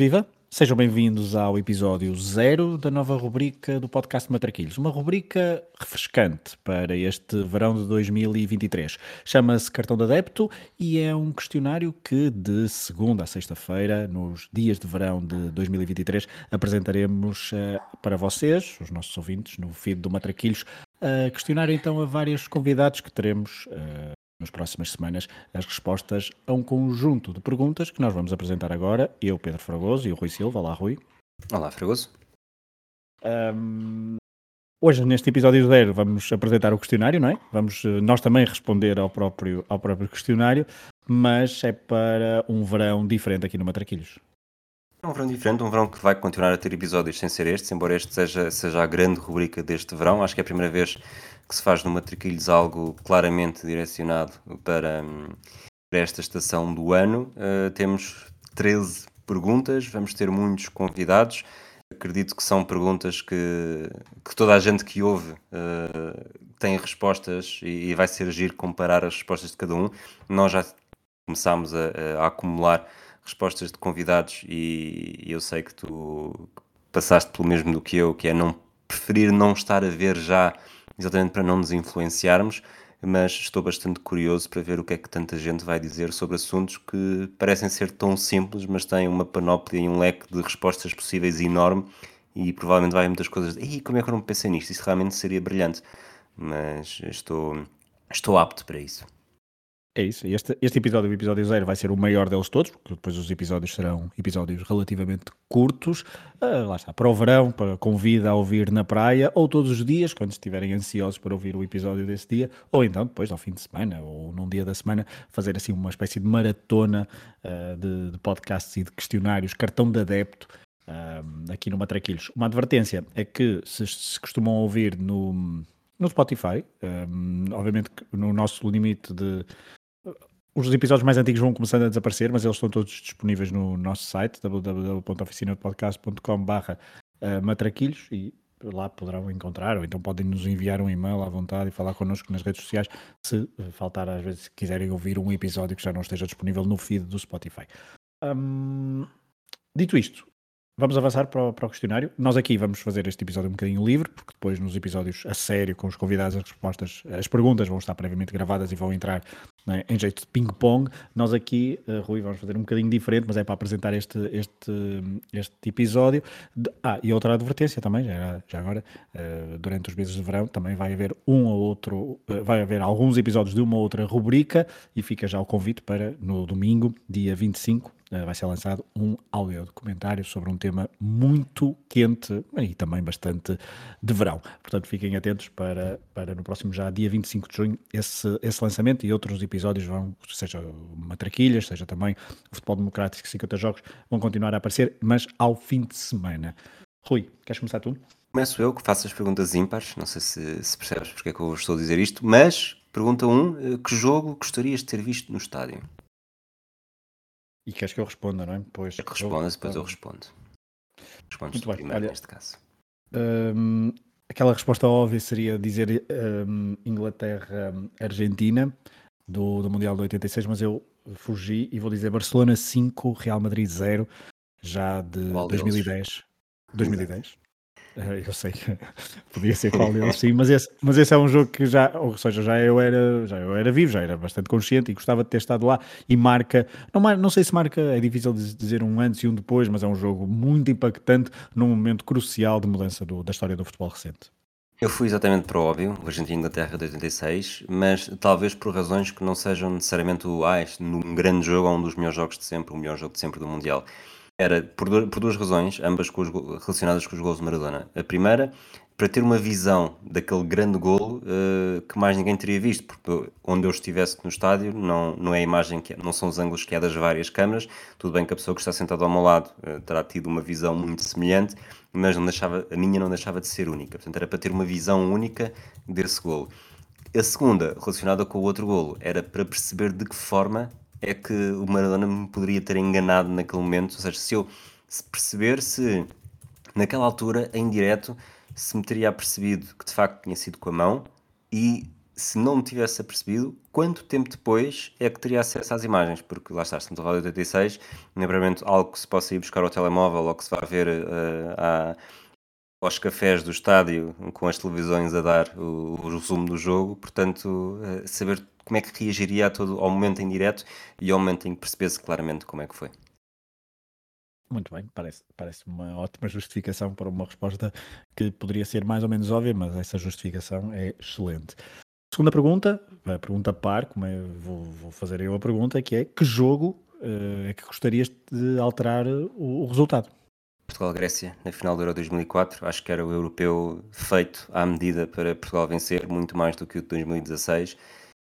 Viva! Sejam bem-vindos ao episódio zero da nova rubrica do podcast Matraquilhos. Uma rubrica refrescante para este verão de 2023. Chama-se Cartão de Adepto e é um questionário que de segunda a sexta-feira, nos dias de verão de 2023, apresentaremos uh, para vocês, os nossos ouvintes, no feed do Matraquilhos. Uh, questionário então a vários convidados que teremos uh, nas próximas semanas as respostas a um conjunto de perguntas que nós vamos apresentar agora. Eu, Pedro Fragoso e o Rui Silva. Olá, Rui. Olá, Fragoso. Um, hoje, neste episódio zero, vamos apresentar o questionário, não é? Vamos eh, nós também responder ao próprio, ao próprio questionário, mas é para um verão diferente aqui no Matraquilhos. É um verão diferente, um verão que vai continuar a ter episódios sem ser estes, embora este seja, seja a grande rubrica deste verão. Acho que é a primeira vez que se faz no Matriquilhos algo claramente direcionado para, para esta estação do ano. Uh, temos 13 perguntas, vamos ter muitos convidados. Acredito que são perguntas que, que toda a gente que ouve uh, tem respostas e, e, vai ser agir comparar as respostas de cada um. Nós já começámos a, a acumular respostas de convidados e, eu sei que tu passaste pelo mesmo do que eu, que é não preferir não estar a ver já, exatamente para não nos influenciarmos, mas estou bastante curioso para ver o que é que tanta gente vai dizer sobre assuntos que parecem ser tão simples, mas têm uma panóplia e um leque de respostas possíveis enorme e provavelmente vai muitas coisas. E como é que eu não pensei nisto? Isso realmente seria brilhante. Mas estou, estou apto para isso. É isso. Este, este episódio, o episódio zero, vai ser o maior deles todos, porque depois os episódios serão episódios relativamente curtos. Ah, lá está, para o verão, para convida a ouvir na praia, ou todos os dias, quando estiverem ansiosos para ouvir o episódio desse dia, ou então depois ao fim de semana, ou num dia da semana, fazer assim uma espécie de maratona uh, de, de, podcasts e de questionários, cartão de adepto. Uh, aqui no Matraquilhos. Uma advertência é que se, se costumam ouvir no, no Spotify, um, obviamente no nosso limite de, os episódios mais antigos vão começando a desaparecer, mas eles estão todos disponíveis no nosso site www.oficinadepodcast.com barra eh, matraquilhos e lá poderão encontrar, ou então podem nos enviar um e-mail à vontade e falar connosco nas redes sociais se eh, faltar às vezes se quiserem ouvir um episódio que já não esteja disponível no feed do Spotify. Um, dito isto, Vamos avançar para o, para o, questionário. Nós aqui vamos fazer este episódio um bocadinho livre, porque depois nos episódios a sério, com os convidados, as respostas, as perguntas vão estar previamente gravadas e vão entrar né, em jeito de ping-pong. Nós aqui, uh, Rui, vamos fazer um bocadinho diferente, mas é para apresentar este, este, este episódio. De, ah, e outra advertência também, já, já agora, uh, durante os meses de verão, também vai haver um ou outro, uh, vai haver alguns episódios de uma ou outra rubrica e fica já o convite para no domingo, dia 25, eh, vai ser lançado um áudio documentário sobre um tema muito quente e também bastante de verão. Portanto, fiquem atentos para, para no próximo já dia 25 de junho esse, esse lançamento e outros episódios vão, seja Matraquilhas, seja também o Futebol Democrático 50 Jogos, vão continuar a aparecer, mas ao fim de semana. Rui, queres começar tu? Começo eu, que faço as perguntas ímpares, não sei se, se percebes porque é que eu estou a dizer isto, mas pergunta 1, um, eh, que jogo gostarias de ter visto no estádio? E queres que eu responda, não é? Pois, é que respondas, depois eu respondo. Respondes Muito bem. Olha, neste caso. Um, aquela resposta óbvia seria dizer um, Inglaterra-Argentina do, do Mundial de 86, mas eu fugi e vou dizer Barcelona 5, Real Madrid 0, já de Qual 2010. 2010. Eh, eu sei que podia ser qual deles, sim, mas esse, mas esse é um jogo que já, ou seja, já eu era, já eu era vivo, já era bastante consciente e gostava de ter estado lá e marca, não, não sei se marca, é difícil dizer um antes e um depois, mas é um jogo muito impactante num momento crucial de mudança do, da história do futebol recente. Eu fui exatamente para o óbvio, o Argentina-Inglaterra de 86, mas talvez por razões que não sejam necessariamente o ah, este, num grande jogo ou um dos melhores jogos de sempre, o melhor jogo de sempre do Mundial. Era por, por duas razões, ambas com os, relacionadas com os gols de Maradona. A primeira, para ter uma visão daquele grande golo uh, que mais ninguém teria visto, porque onde eu estivesse no estádio não, não é a imagem que é, não são os ângulos que é das várias câmaras. Tudo bem que a pessoa que está sentada ao meu lado uh, terá tido uma visão muito semelhante, mas não deixava, a minha não deixava de ser única. Portanto, era para ter uma visão única desse golo. A segunda, relacionada com o outro golo, era para perceber de que forma é que o Maradona me poderia ter enganado naquele momento. Ou seja, se eu se perceber se naquela altura, em direto, se me teria apercebido que de facto tinha sido com a mão e se não me tivesse apercebido, quanto tempo depois é que teria acesso às imagens? Porque lá está, estamos a falar de 86, não é provavelmente algo que se possa ir buscar ao telemóvel ou que se vá ver uh, à, aos cafés do estádio com as televisões a dar o, o resumo do jogo, portanto, uh, saber como é que reagiria a todo, ao momento em direto e ao momento em que percebesse claramente como é que foi. Muito bem, parece, parece uma ótima justificação para uma resposta que poderia ser mais ou menos óbvia, mas essa justificação é excelente. Segunda pergunta, a pergunta par, como é, vou, vou fazer eu a pergunta, que é que jogo uh, é que gostarias de alterar o, o resultado? Portugal-Grécia, na final do Euro 2004, acho que era o europeu feito à medida para Portugal vencer, muito mais do que o de 2016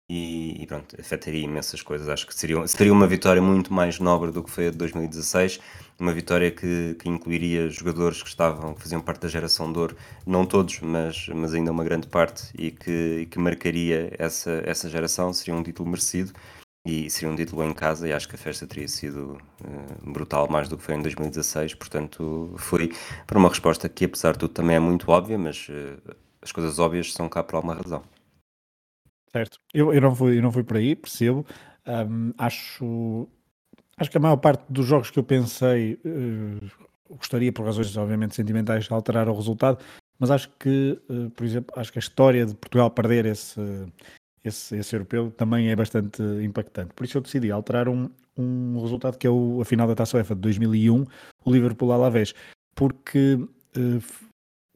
e, e, pronto, afetaria imensas coisas. Acho que seria, seria uma vitória muito mais nobre do que foi a de 2016, uma vitória que, que incluiria jogadores que estavam, que faziam parte da geração de ouro, não todos, mas, mas ainda uma grande parte, e que, que marcaria essa, essa geração. Seria um título merecido e seria um título em casa. E acho que a festa teria sido uh, brutal, mais do que foi em 2016. Portanto, foi para uma resposta que, apesar de tudo, também é muito óbvia, mas uh, as coisas óbvias são cá por alguma razão. Certo. Eu, eu, não, fui, eu não fui por aí, percebo. Um, acho, acho que a maior parte dos jogos que eu pensei uh, gostaria, por razões obviamente sentimentais, de alterar o resultado, mas acho que, uh, por exemplo, acho que a história de Portugal perder esse, esse, esse europeu também é bastante impactante. Por isso eu decidi alterar um, um resultado que é o, a final da Taça UEFA de 2001, o Liverpool-Alavés, porque uh,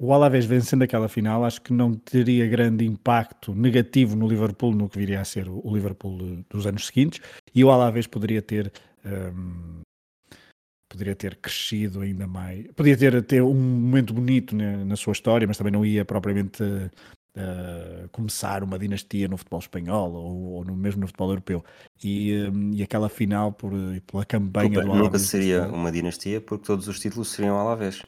o Alavés vencendo aquela final, acho que não teria grande impacto negativo no Liverpool, no que viria a ser o Liverpool dos anos seguintes, e o Alavés poderia ter um, poderia ter crescido ainda mais, podia ter, ter um momento bonito na, na sua história, mas também não ia propriamente uh, começar uma dinastia no futebol espanhol ou, ou, no, mesmo no futebol europeu. E, um, e aquela final por, pela campanha Desculpa, do Alavés. Nunca seria uma dinastia porque todos os títulos seriam Alavés.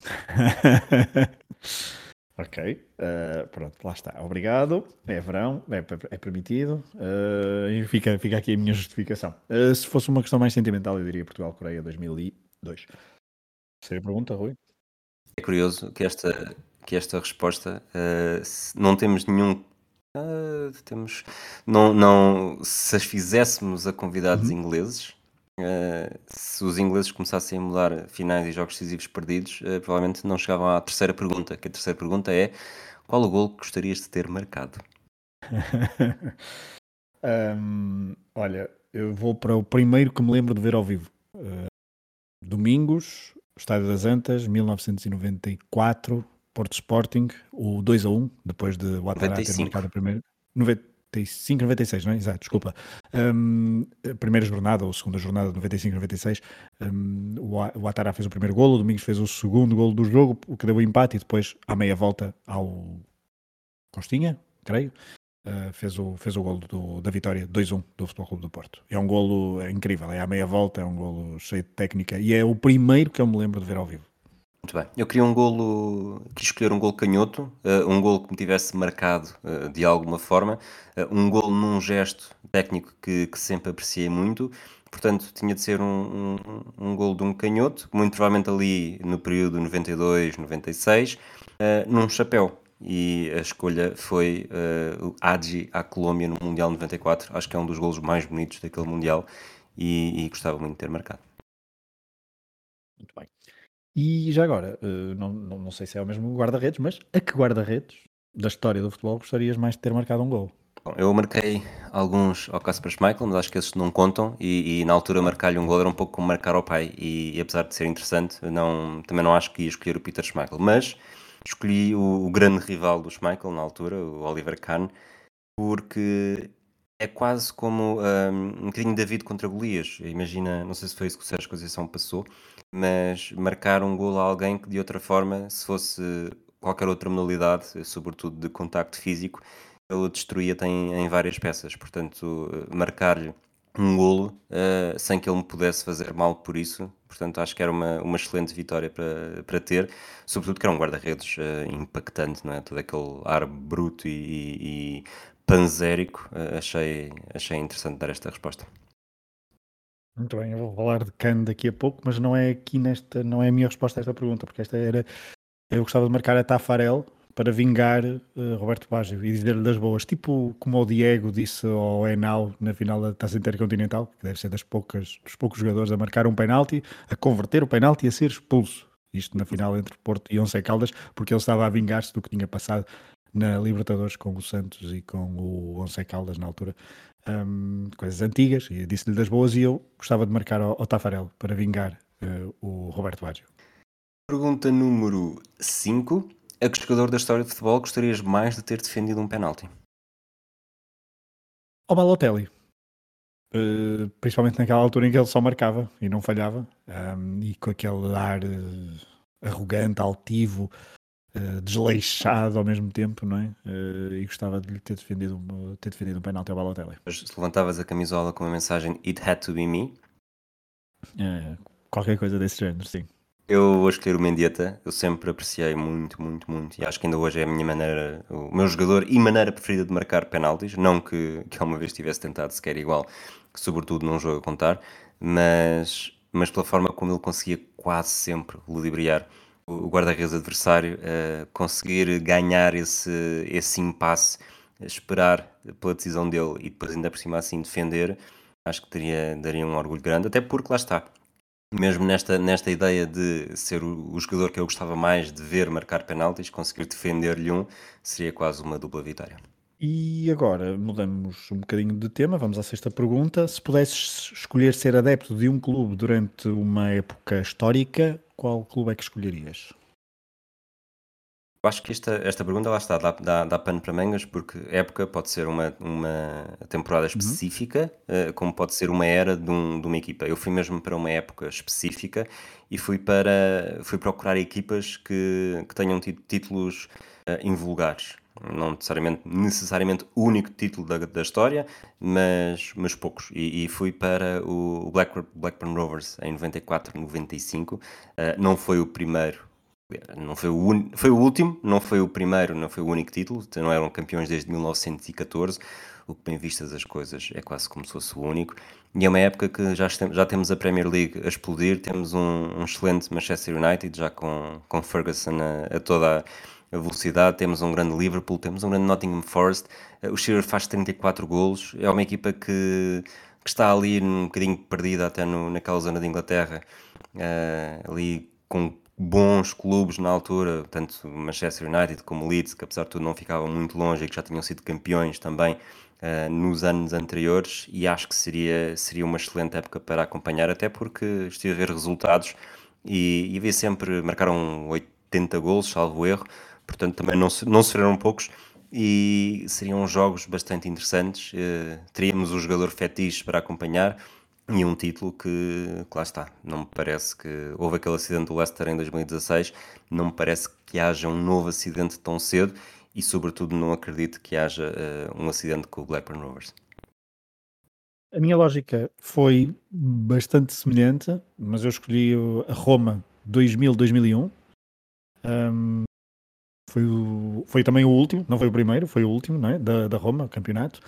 ok, uh, pronto, lá está. Obrigado. É verão, é, é permitido. Uh, fica, fica aqui a minha justificação. Uh, se fosse uma questão mais sentimental, eu diria Portugal-Coreia 2002. Seria pergunta, Rui? É curioso que esta, que esta resposta não temos nenhum. temos, não, não, se as fizéssemos a convidados uhum. ingleses, Uh, se os ingleses começassem a mudar finais e jogos decisivos perdidos, uh, provavelmente não chegavam à terceira pergunta, que a terceira pergunta é qual o gol que gostarias de ter marcado? um, olha, eu vou para o primeiro que me lembro de ver ao vivo. Uh, domingos, Estádio das Antas, 1994, Porto Sporting, o 2 a 1, depois de o Ouattara ter marcado a primeira. 95, 96, não é? Exato, desculpa. Um, primeira jornada, ou segunda jornada, 95, 96, um, o Atara fez o primeiro golo, o Domingos fez o segundo golo do jogo, o que deu o empate, e depois, à meia volta, ao Costinha, creio, uh, fez, o, fez o golo do, da vitória 2-1 do Futebol Clube do Porto. É um golo incrível, é à meia volta, é um golo cheio de técnica, e é o primeiro que eu me lembro de ver ao vivo. Muito bem. Eu queria um golo, quis escolher um golo canhoto, uh, um golo que me tivesse marcado uh, de alguma forma, uh, um golo num gesto técnico que, que, sempre apreciei muito. Portanto, tinha de ser um, um, um golo de um canhoto, muito provavelmente ali no período 92, 96, num chapéu. E a escolha foi o Agi à Colômbia no Mundial 94. Acho que é um dos golos mais bonitos daquele Mundial e, e gostava muito de ter marcado. Muito bem. E já agora, uh, não, não, não, sei se é o mesmo guarda-redes, mas a que guarda-redes da história do futebol gostarias mais de ter marcado um gol? Bom, eu marquei alguns ao Casper Schmeichel, mas acho que esses não contam. E, e na altura marcar-lhe um gol era um pouco como marcar ao pai. E, e, apesar de ser interessante, não, também não acho que ia escolher o Peter Schmeichel. Mas escolhi o, o grande rival do Schmeichel na altura, o Oliver Kahn, porque é quase como um, um bocadinho David contra Golias. Imagina, não sei se foi isso que o Sérgio Conceição passou, mas marcar um golo a alguém que de outra forma, se fosse qualquer outra modalidade, sobretudo de contacto físico, ele destruía em, em várias peças. Portanto, marcar-lhe um golo uh, sem que ele me pudesse fazer mal por isso. Portanto, acho que era uma, uma excelente vitória para, para ter, sobretudo que era um guarda-redes uh, impactante, não é? Todo aquele ar bruto e, e, e panzérico. Uh, achei, achei interessante dar esta resposta. Muito bem, eu vou falar de Cannes daqui a pouco, mas não é aqui nesta, não é a minha resposta a esta pergunta, porque esta era, eu gostava de marcar a Tafarel, para vingar uh, Roberto Baggio e dizer-lhe das boas, tipo como o Diego disse ao Enal na final da Taça Intercontinental, que deve ser das poucas, dos poucos jogadores a marcar um penalti, a converter o penalti e a ser expulso. Isto na final entre Porto e Once Caldas, porque ele estava a vingar-se do que tinha passado na Libertadores com o Santos e com o Once Caldas na altura. Um, coisas antigas, e disse-lhe das boas e eu gostava de marcar ao, ao Tafarel para vingar uh, o Roberto Baggio. Pergunta número 5. A que jogador da história de futebol gostarias mais de ter defendido um penalti? Ao Balotelli. Uh, principalmente naquela altura em que ele só marcava e não falhava, um, e com aquele ar uh, arrogante, altivo, uh, desleixado ao mesmo tempo, não é? e gostava de lhe ter defendido, ter defendido um penalti ao Balotelli. Mas levantavas a camisola com uma mensagem It had to be me? qualquer coisa desse género, sim. Eu vou escolher o Mendieta, eu sempre apreciei muito, muito, muito, e acho que ainda hoje é a minha maneira, o meu jogador e maneira preferida de marcar penaltis, não que, que alguma vez tivesse tentado sequer igual, sobretudo num jogo a contar, mas, mas pela forma como ele conseguia quase sempre ludibriar o guarda-redes adversário, uh, conseguir ganhar esse, esse impasse, esperar pela decisão dele e depois ainda por cima assim defender, acho que teria, daria um orgulho grande, até porque lá está, mesmo nesta, nesta ideia de ser o, o, jogador que eu gostava mais de ver marcar penaltis, conseguir defender-lhe um, seria quase uma dupla vitória. E agora mudamos um bocadinho de tema, vamos à sexta pergunta. Se pudesses escolher ser adepto de um clube durante uma época histórica, qual clube é que escolherias? Eu acho que esta, esta pergunta lá está, dá, dá, dá pano para mangas, porque época pode ser uma, uma temporada uhum. específica, uhum. uh, como pode ser uma era de, um, de, uma equipa. Eu fui mesmo para uma época específica e fui para fui procurar equipas que, que tenham tido títulos uh, invulgares. Não necessariamente, necessariamente o único título da, da história, mas, mas poucos. E, e fui para o Blackburn, Blackburn Rovers em 94, 95. Uh, não foi o primeiro não foi o, un... foi o último, não foi o primeiro, não foi o único título, não eram campeões desde 1914, o que bem vistas as coisas é quase como se fosse o único. E é uma época que já, já temos a Premier League a explodir, temos um, um excelente Manchester United, já com, com Ferguson a, a toda a velocidade, temos um grande Liverpool, temos um grande Nottingham Forest, o Shearer faz 34 golos, é uma equipa que, que está ali um bocadinho perdida até no, naquela zona de Inglaterra, uh, ali com bons clubes na altura, tanto Manchester United como Leeds, que apesar de tudo não ficavam muito longe e que já tinham sido campeões também uh, nos anos anteriores, e acho que seria, seria uma excelente época para acompanhar, até porque estive a ver resultados e, e vi sempre, marcaram 80 gols, salvo erro, portanto também não, não sofreram poucos, e seriam jogos bastante interessantes, uh, teríamos o jogador fetiche para acompanhar, e um título que, que lá está, não me parece que houve aquele acidente do Leicester em 2016, não me parece que haja um novo acidente tão cedo e sobretudo não acredito que haja uh, um acidente com o Blackburn Rovers. A minha lógica foi bastante semelhante, mas eu escolhi a Roma 2000-2001. Um, foi, o, foi também o último, não foi o primeiro, foi o último, é? Da, da Roma, campeonato.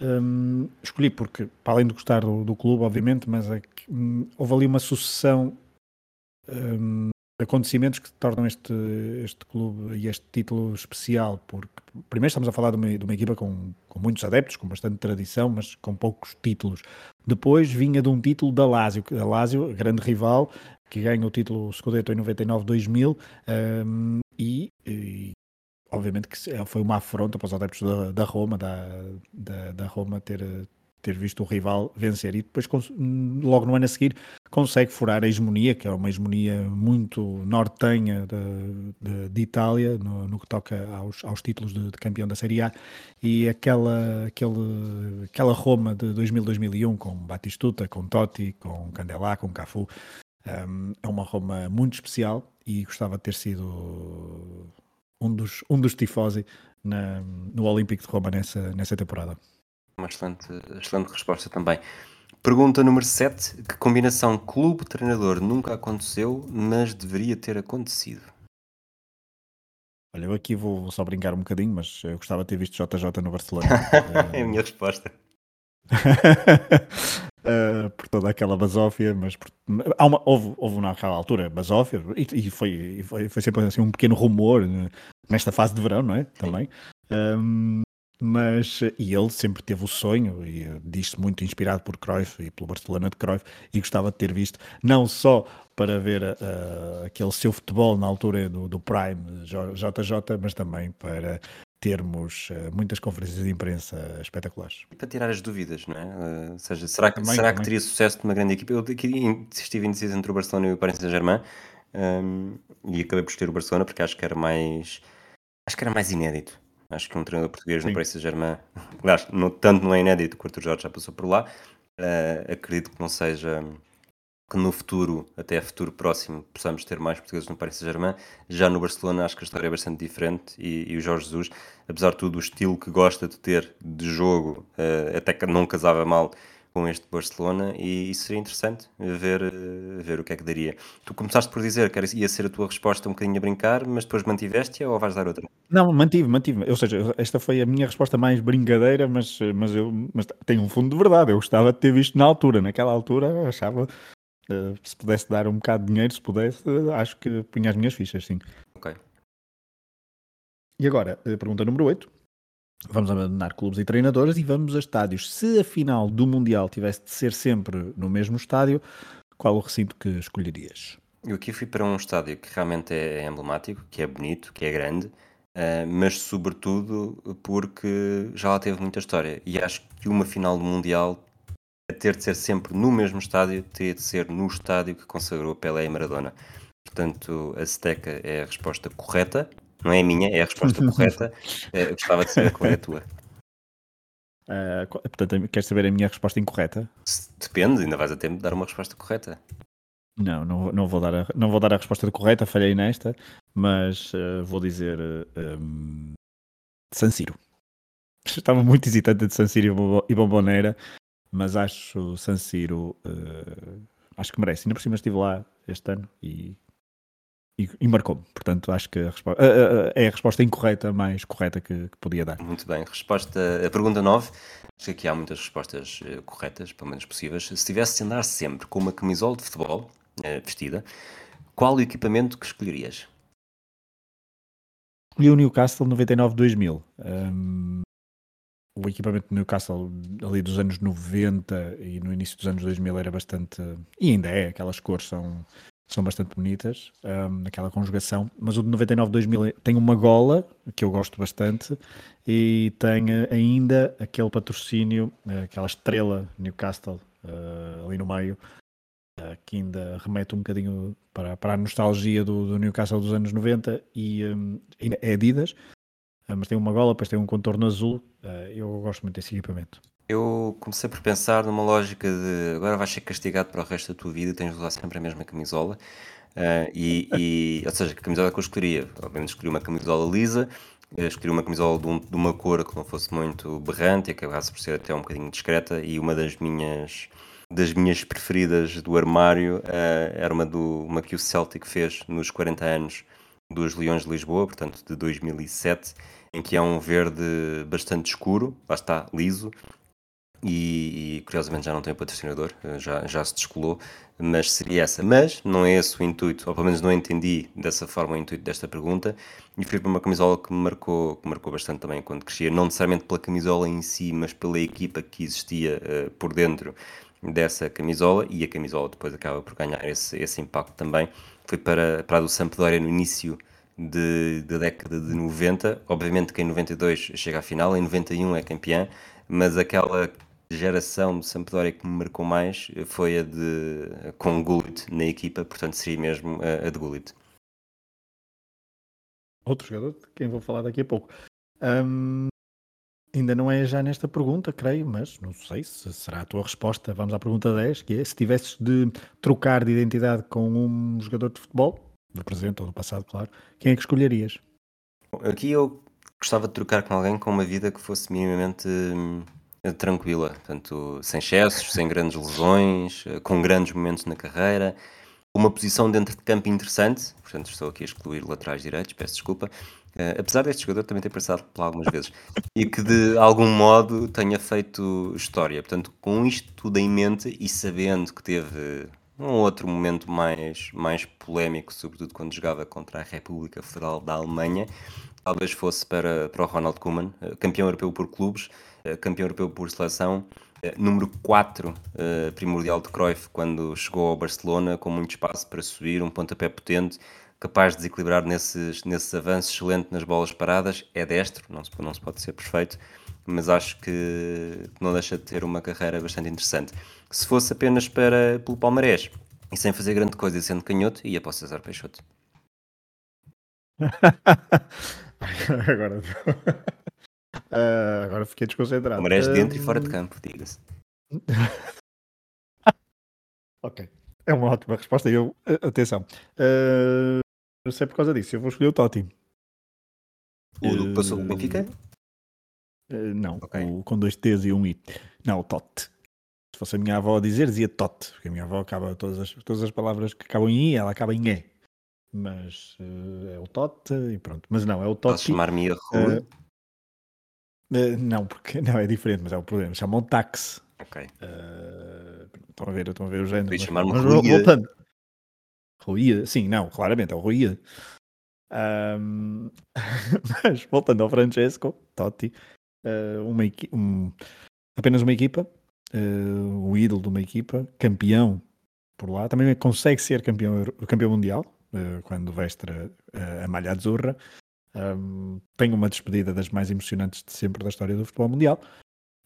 Um, escolhi porque, para além de gostar do, do clube, obviamente, mas é que, um, houve ali uma sucessão um, de acontecimentos que tornam este, este clube e este título especial. Porque, primeiro, estamos a falar de uma, de uma equipa com, com muitos adeptos, com bastante tradição, mas com poucos títulos. Depois vinha de um título da Lazio, grande rival, que ganha o título Scudetto em 99-2000 e, e obviamente que foi uma afronta para os adeptos da, da Roma, da, da, da, Roma ter, ter visto o rival vencer. E depois logo no ano a seguir consegue furar a hegemonia, que é uma hegemonia muito nortenha de, de, de Itália no, no, que toca aos, aos títulos de, de, campeão da Série A. E aquela, aquele, aquela Roma de 2000-2001 com Batistuta, com Totti, com Candelá, com Cafu um, é uma Roma muito especial e gostava de ter sido um dos, um dos tifosi na, no Olímpico de Roma nessa, nessa temporada. Uma excelente, excelente resposta também. Pergunta número 7. Que combinação clube-treinador nunca aconteceu, mas deveria ter acontecido? Olha, eu aqui vou, vou, só brincar um bocadinho, mas eu gostava de ter visto JJ no Barcelona. é a minha resposta. uh, por toda aquela basófia, mas por, há uma, houve, houve naquela altura basófia e, e, foi, e foi, foi sempre assim um pequeno rumor né, nesta fase de verão, não é? Também. Um, mas e ele sempre teve o sonho e uh, diz-se muito inspirado por Cruyff e pelo Barcelona de Cruyff e gostava de ter visto não só para ver uh, aquele seu futebol na altura do, do Prime JJ, mas também para termos uh, muitas conferências de imprensa espetaculares. E para tirar as dúvidas, não é? Uh, ou seja, será, que, também, será também. que teria sucesso numa grande equipa? Eu aqui estive indeciso entre o Barcelona e o Paris Saint-Germain um, e acabei por escolher o Barcelona porque acho que era mais acho que era mais inédito. Acho que um treinador português Sim. no Paris Saint-Germain, aliás, no, tanto não é inédito que o Arthur Jorge já passou por lá, uh, acredito que não seja que no futuro, até futuro próximo, possamos ter mais portugueses no Paris Saint-Germain. Já no Barcelona acho que a história é bastante diferente e, e, o Jorge Jesus, apesar de tudo, o estilo que gosta de ter de jogo, uh, até que não casava mal com este Barcelona e isso seria interessante ver, uh, ver o que é que daria. Tu começaste por dizer que ia ser a tua resposta um bocadinho a brincar, mas depois mantiveste-a ou vais dar outra? Não, mantive, mantive. Ou seja, esta foi a minha resposta mais brincadeira, mas, mas, eu, mas tem um fundo de verdade. Eu gostava de ter visto na altura. Naquela altura achava Uh, se pudesse dar um bocado de dinheiro, se pudesse, acho que punha as minhas fichas, sim. Ok. E agora, a pergunta número 8. Vamos abandonar clubes e treinadores e vamos a estádios. Se a final do Mundial tivesse de ser sempre no mesmo estádio, qual o recinto que escolherias? Eu aqui fui para um estádio que realmente é emblemático, que é bonito, que é grande, mas sobretudo porque já lá teve muita história. E acho que uma final do Mundial a ter de ser sempre no mesmo estádio, teria de ser no estádio que consagrou Pelé e Maradona. Portanto, a Steca é a resposta correta, não é a minha, é a resposta correta. É, gostava de saber qual é a tua. Uh, portanto, queres saber a minha resposta incorreta? Depende, ainda vais a tempo de dar uma resposta correta. Não, não, não, vou, dar a, não vou dar a resposta correta, falhei nesta, mas uh, vou dizer uh, um, San Siro. Estava muito hesitante de San Siro e Bombonera, mas acho San Siro, uh, acho que merece. Ainda por cima estive lá este ano e, e, e marcou-me. Portanto, acho que a resposta, uh, uh, é a resposta incorreta, mais correta que, que, podia dar. Muito bem. Resposta, a pergunta 9. Acho que aqui há muitas respostas corretas, pelo menos possíveis. Se tivesse de andar sempre com uma camisola de futebol vestida, qual o equipamento que escolherias? Escolhi o Newcastle 99-2000. Um, o equipamento do Newcastle ali dos anos 90 e no início dos anos 2000 era bastante, e ainda é, aquelas cores são, são bastante bonitas, um, aquela conjugação, mas o de 99-2000 tem uma gola, que eu gosto bastante, e tem ainda aquele patrocínio, aquela estrela Newcastle uh, ali no meio, uh, que ainda remete um bocadinho para, para a nostalgia do, do Newcastle dos anos 90 e um, é Adidas, mas tem uma gola, depois tem um contorno azul. Ah, eu gosto muito desse equipamento. Eu comecei por pensar numa lógica de agora vais ser castigado para o resto da tua vida tens de usar sempre a mesma camisola. Uh, e, e, ou seja, que camisola que eu escolheria? Obviamente escolhi uma camisola lisa, escolhi uma camisola de, um, de, uma cor que não fosse muito berrante e acabasse por ser até um bocadinho discreta. E uma das minhas das minhas preferidas do armário uh, era uma, do, uma que o Celtic fez nos 40 anos dos Leões de Lisboa, portanto de 2007 em que é um verde bastante escuro, lá está, liso, e, e, curiosamente já não tem patrocinador, eh, já, já se descolou, mas seria essa. Mas não é esse o intuito, ou pelo menos não entendi dessa forma o intuito desta pergunta, e fui para uma camisola que me marcou, que marcou bastante também quando crescia, não necessariamente pela camisola em si, mas pela equipa que existia uh, por dentro dessa camisola, e a camisola depois acaba por ganhar esse, esse impacto também. Foi para, para a do Sampdoria no início de, da década de 90. Obviamente que em 92 chega à final, em 91 é campeã, mas aquela geração de Sampdoria que me marcou mais foi a de com Gullit na equipa, portanto seria mesmo a, a de Gullit. Outro jogador de quem vou falar daqui a pouco. Um, ainda não é já nesta pergunta, creio, mas não sei se será a tua resposta. Vamos à pergunta 10, que é se tivesses de trocar de identidade com um jogador de futebol, do presente ou do passado, claro, quem é que escolherias? Aqui eu gostava de trocar com alguém com uma vida que fosse minimamente hum, tranquila, portanto, sem excessos, sem grandes lesões, eh, com grandes momentos na carreira, uma posição dentro de campo interessante, portanto, estou aqui a excluir laterais direitos, peço desculpa, uh, apesar deste jogador também ter passado por algumas vezes, e que de algum modo tenha feito história. Portanto, com isto tudo em mente e sabendo que teve um outro momento mais, mais polémico, sobretudo quando jogava contra a República Federal da Alemanha, talvez fosse para, para o Ronald Koeman, uh, campeão europeu por clubes, uh, campeão europeu por seleção, número 4 primordial de Cruyff quando chegou ao Barcelona, com muito espaço para subir, um pontapé potente, capaz de desequilibrar nesses, nesses avanços, excelente nas bolas paradas, é destro, não se, não se pode ser perfeito, mas acho que não deixa de ter uma carreira bastante interessante. Se fosse apenas para, pelo Palmarés e sem fazer grande coisa e sendo canhoto, ia para o César Peixoto. agora, uh, agora fiquei desconcentrado. Palmarés dentro uh... e fora de campo, diga-se. ok. É uma ótima resposta. Eu, atenção, uh, não sei por causa disso. Eu vou escolher o Totti. O do que passou o Benfica? Uh, não, okay. o, com dois T's e um I. Não, o Totti. Se fosse a minha avó a dizer, dizia Totti, porque a minha avó acaba todas as, todas as palavras que acabam em I, ela acaba em E. Mas uh, é o Totti e pronto. Mas não, é o Totti. Posso chamar-me Rui? Uh, não, porque não é diferente, mas é o problema. Chamam táxi. Ok. estão a ver, estão a ver o género. Mas, chamar-me Voltando. Ruída, sim, não, claramente é o Ruída. Um, mas voltando ao Francesco Totti, uma um, apenas uma equipa, uh, o ídolo de uma equipa, campeão por lá, também consegue ser campeão, campeão mundial uh, quando veste a, a malha azurra. Um, tem uma despedida das mais emocionantes de sempre da história do futebol mundial.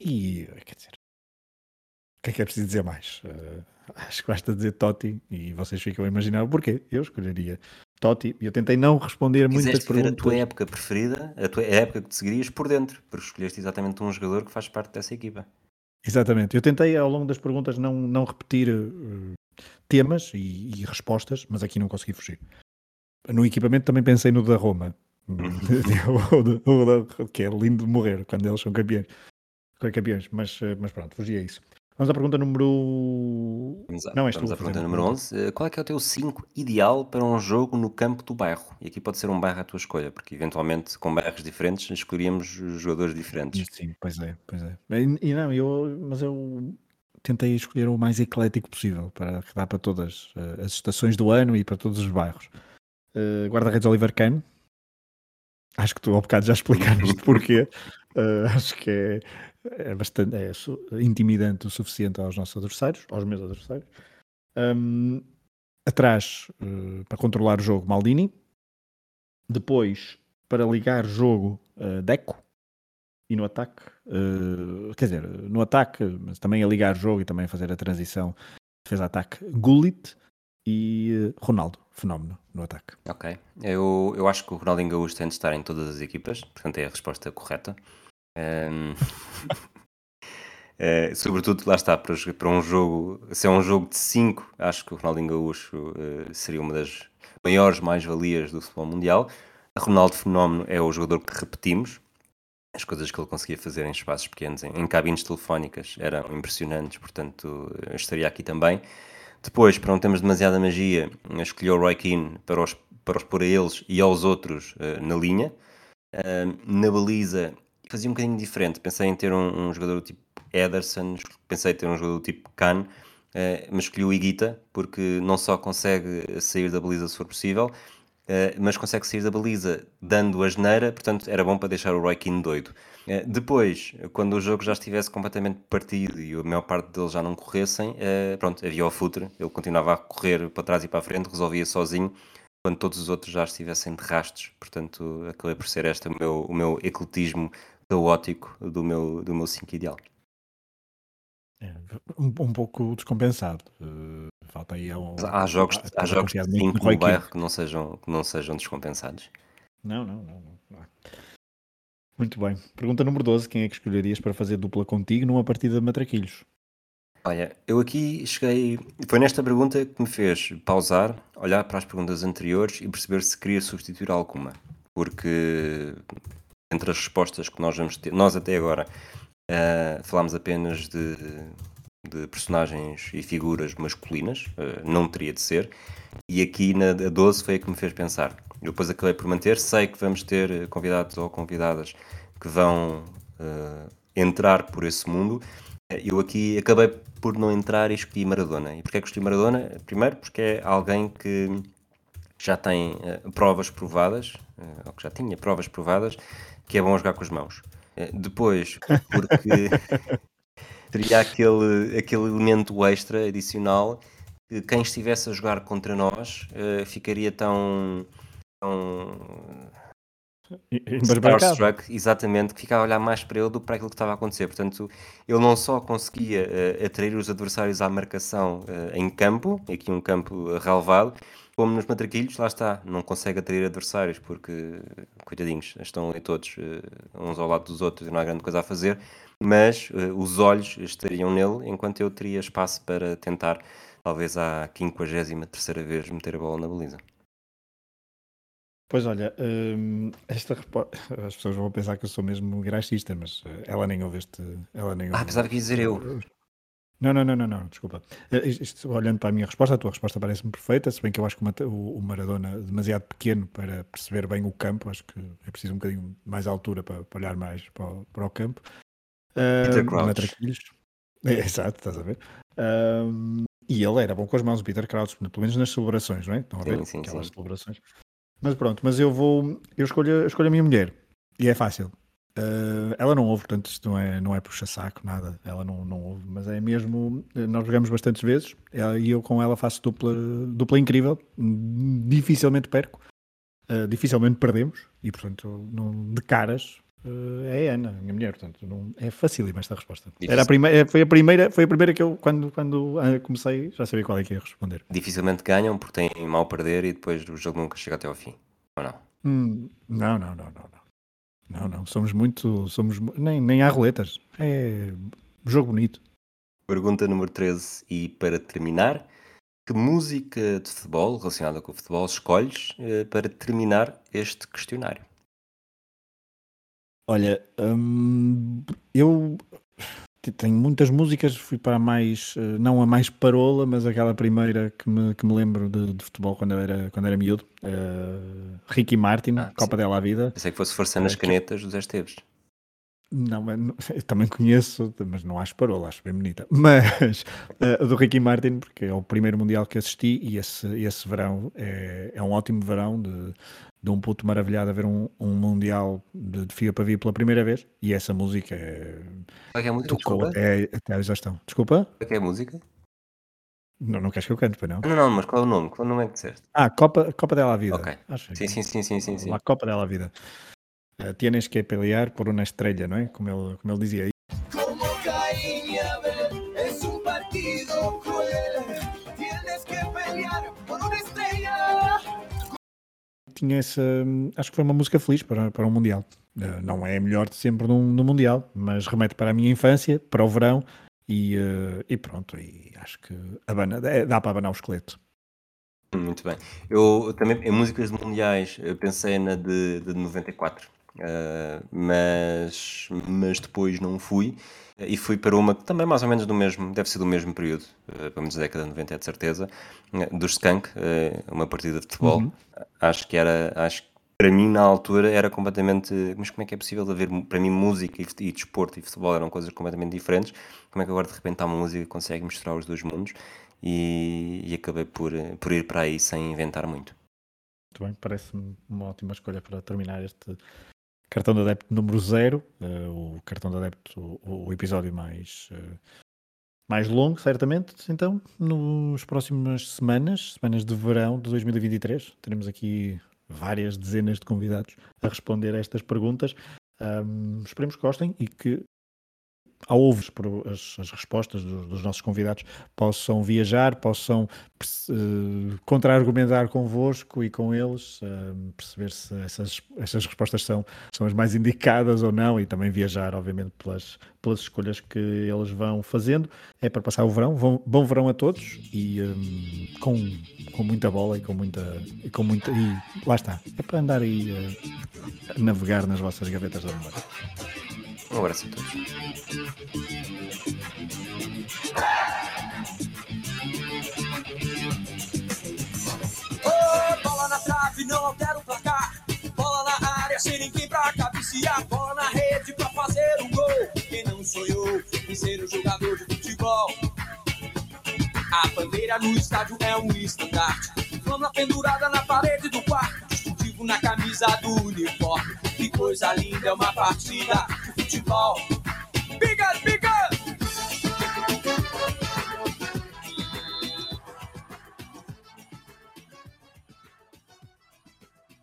E quer dizer, o que é que é preciso dizer mais? Uh, acho que basta dizer Totti e vocês ficam a imaginar o porquê. Eu escolheria Totti eu tentei não responder muitas perguntas. a tua época preferida, a, tua, época que te seguirias por dentro, porque escolheste exatamente um jogador que faz parte dessa equipa. Exatamente. Eu tentei ao longo das perguntas não, não repetir uh, temas e, e, respostas, mas aqui não consegui fugir. No equipamento também pensei no da Roma, que é lindo de morrer quando eles são campeões. campeões mas, eh, mas pronto, fugi a isso. Vamos à pergunta número. Vamos, Não, vamos à pergunta número 11. Eh, qual é que é o teu 5 ideal para um jogo no campo do bairro? E aqui pode ser um bairro à tua escolha, porque eventualmente com bairros diferentes escolheríamos jogadores diferentes. Sim, pois é, pois é. E, e não, eu, mas eu tentei escolher o mais eclético possível para que dá para todas uh, as estações do ano e para todos os bairros. Uh, Guarda-redes Oliver Kahn. Acho que tu ao bocado já explicaste porquê. Uh, acho que é é bastante é intimidante o suficiente aos nossos adversários, aos meus adversários. Um, atrás, uh, para controlar o jogo, Maldini. Depois, para ligar jogo, uh, Deco. E no ataque, uh, quer dizer, no ataque, mas também a ligar jogo e também a fazer a transição, fez ataque Gullit e Ronaldo, fenómeno no ataque. Ok, eu, eu acho que o Ronaldinho Gaúcho tem de estar em todas as equipas, portanto é a resposta correta. Um, é, sobretudo, lá está, para, para, um jogo, se é um jogo de 5, acho que o Ronaldinho Gaúcho uh, seria uma das maiores mais-valias do futebol mundial. A Ronaldo Fenómeno é o jogador que repetimos. As coisas que ele conseguia fazer em espaços pequenos, em, em cabines telefónicas, eram impressionantes, portanto, estaria aqui também. Depois, para não termos demasiada magia, escolhi o Roy Keane para os, para os pôr a eles e aos outros uh, na linha. Uh, na baliza, fazia um bocadinho diferente. Pensei em ter um, um jogador tipo Ederson, pensei em ter um jogador tipo Khan, uh, mas escolhi o Iguita porque não só consegue sair da baliza se for possível, uh, mas consegue sair da baliza dando a geneira, portanto era bom para deixar o Roy Keane doido. Uh, depois, quando o jogo já estivesse completamente partido e a maior parte deles já não corressem, pronto, havia o futre, ele continuava a correr para trás e para a frente, resolvia sozinho quando todos os outros já estivessem de rastos. Portanto, acabei por ser este o meu, o meu ecletismo caótico do meu, do meu 5 ideal. É, um, um, pouco descompensado. Uh, falta aí um, há jogos, há, há jogos de 5 no bairro que não, sejam, que não sejam descompensados. Não, não, não, não. Muito bem. Pergunta número 12. Quem é que escolherias para fazer dupla contigo numa partida de matraquilhos? Olha, eu aqui cheguei. Foi nesta pergunta que me fez pausar, olhar para as perguntas anteriores e perceber se queria substituir alguma. Porque entre as respostas que nós vamos ter, nós até agora uh, falámos apenas de, de, personagens e figuras masculinas, uh, não teria de ser, e aqui na 12 foi a que me fez pensar. eu depois acabei por manter. Sei que vamos ter convidados ou convidadas que vão uh, entrar por esse mundo. Eu aqui acabei por não entrar e escolhi Maradona. E porquê que escolhi Maradona? Primeiro porque é alguém que já tem uh, provas provadas, uh, ou que já tinha provas provadas, que é bom jogar com as mãos. Uh, depois, porque teria aquele, aquele elemento extra, adicional, que quem estivesse a jogar contra nós ficaria tão. tão Starstruck, exatamente, que ficava a olhar mais para ele do que para aquilo que estava a acontecer. Portanto, ele não só conseguia uh, atrair os adversários à marcação uh, em campo, aqui um campo relevado, como nos matraquilhos, lá está, não consegue atrair adversários porque, coitadinhos, estão ali todos uh, uns ao lado dos outros e não há grande coisa a fazer, mas uh, os olhos estariam nele, enquanto eu teria espaço para tentar, talvez à 53 vez, meter a bola na baliza. Pois olha, hum, esta as pessoas vão pensar que eu sou mesmo graxista, mas eh, ela nem ouve este. Ela nem ah, ouve... Ah, pensava que ia dizer eu. Não, não, não, não, não, desculpa. Eh, isto, olhando para a minha resposta, a tua resposta parece-me perfeita, se bem que eu acho que o, Maradona é demasiado pequeno para perceber bem o campo, acho que é preciso um bocadinho mais altura para, para olhar mais para o, para o campo. Peter uh, É, exato, estás a ver? Uh, e ele era bom com as mãos, o Peter Crouch, pelo menos nas celebrações, não é? Estão a ver? Sim, sim, Aquelas sim. celebrações. Mas pronto, mas eu vou, eu escolho, escolho a minha mulher, e é fácil. Uh, ela não ouve, portanto, isto não é, não é puxa-saco, nada. Ela não, não ouve, mas é mesmo. Nós jogamos bastantes vezes ela, e eu com ela faço dupla, dupla incrível. Dificilmente perco, uh, dificilmente perdemos e, portanto, não, de caras uh, é a Ana, a minha mulher. Portanto, não, é facílima esta resposta. Era a primeira, foi, a primeira, foi a primeira que eu, quando, quando comecei, já sabia qual é que ia responder. Dificilmente ganham porque têm mal perder e depois o jogo nunca chega até ao fim, ou não? Hum, não, não, não, não. não. Não, não, somos muito. Somos, nem, nem há roletas. É jogo bonito. Pergunta número 13. E para terminar, que música de futebol relacionada com o futebol escolhes eh, para terminar este questionário? Olha, hum, eu tenho muitas músicas, fui para a mais, eh, não a mais parola, mas aquela primeira que me, que me lembro de, de futebol quando era, quando era miúdo. Uh, Ricky Martin, ah, Copa sim. dela à Vida. Pensei que fosse Força nas uh, Canetas dos Esteves. Não, eu também conheço, mas não acho parola, acho bem bonita. Mas uh, do Ricky Martin, porque é o primeiro Mundial que assisti e esse, esse verão é, é um ótimo verão de, de um puto maravilhado a ver um, um Mundial de, de FIA para vir pela primeira vez. E essa música é. Qual é, que é a música? Tocou até, até a exaustão. Desculpa? Qual é, que é a música? Não, não queres que eu cante, para não? Não, não, mas qual é o nome? Qual é o nome é que disseste? Ah, Copa, Copa dela à Vida. Ok. Acho sim, sim, sim, sim, sim, sim. A Copa dela à Vida. Uh, tienes que pelear por uma estrela, não é? Como ele, como dizia aí. Como Caín Abel, es un partido cruel. Tienes que pelear por uma estrela. Tinha essa. Acho que foi uma música feliz para, para o Mundial. Uh, não é a melhor de sempre no, no Mundial, mas remete para a minha infância, para o verão. E, e pronto, e acho que abana, é, dá para abanar o esqueleto. Muito bem. Eu também, em músicas mundiais, pensei na de, de 94. Uh, mas, mas depois não fui e fui para uma que também mais ou menos do mesmo, deve ser do mesmo período, uh, pelo menos década de 90 é de certeza, uh, do Skank, uh, uma partida de futebol. Uhum. Acho que era, acho para mim na altura era completamente, mas como é que é possível haver, para mim música e, e desporto e futebol eram coisas completamente diferentes, como é que agora de repente há uma música que consegue misturar os dois mundos e, e acabei por, por ir para aí sem inventar muito. Muito bem, parece-me uma ótima escolha para terminar este Cartão de Adepto número 0, uh, eh, o Cartão de Adepto, o, o episódio mais, uh, mais longo, certamente. Então, nas próximas semanas, semanas de verão de 2023, teremos aqui várias dezenas de convidados a responder a estas perguntas. Um, esperemos que gostem e que ao ouvir as, as respostas dos, dos, nossos convidados, possam viajar, possam uh, contra-argumentar convosco e com eles, uh, perceber se essas, essas respostas são, são as mais indicadas ou não, e também viajar, obviamente, pelas, pelas escolhas que eles vão fazendo. É para passar o verão, bom, verão a todos e um, com, com muita bola e com muita, e com muita. E lá está, é para andar aí a navegar nas vossas gavetas da memória. Um abraço a todos. Oh, bola na trave, não quero ninguém pra cabecear bola na rede pra fazer um gol. Quem não sonhou em ser um jogador de futebol? A bandeira no estádio é um estandarte. Flama pendurada na parede do quarto. Distintivo na camisa do uniforme. Que coisa linda é uma partida futebol. Bigas, bigas.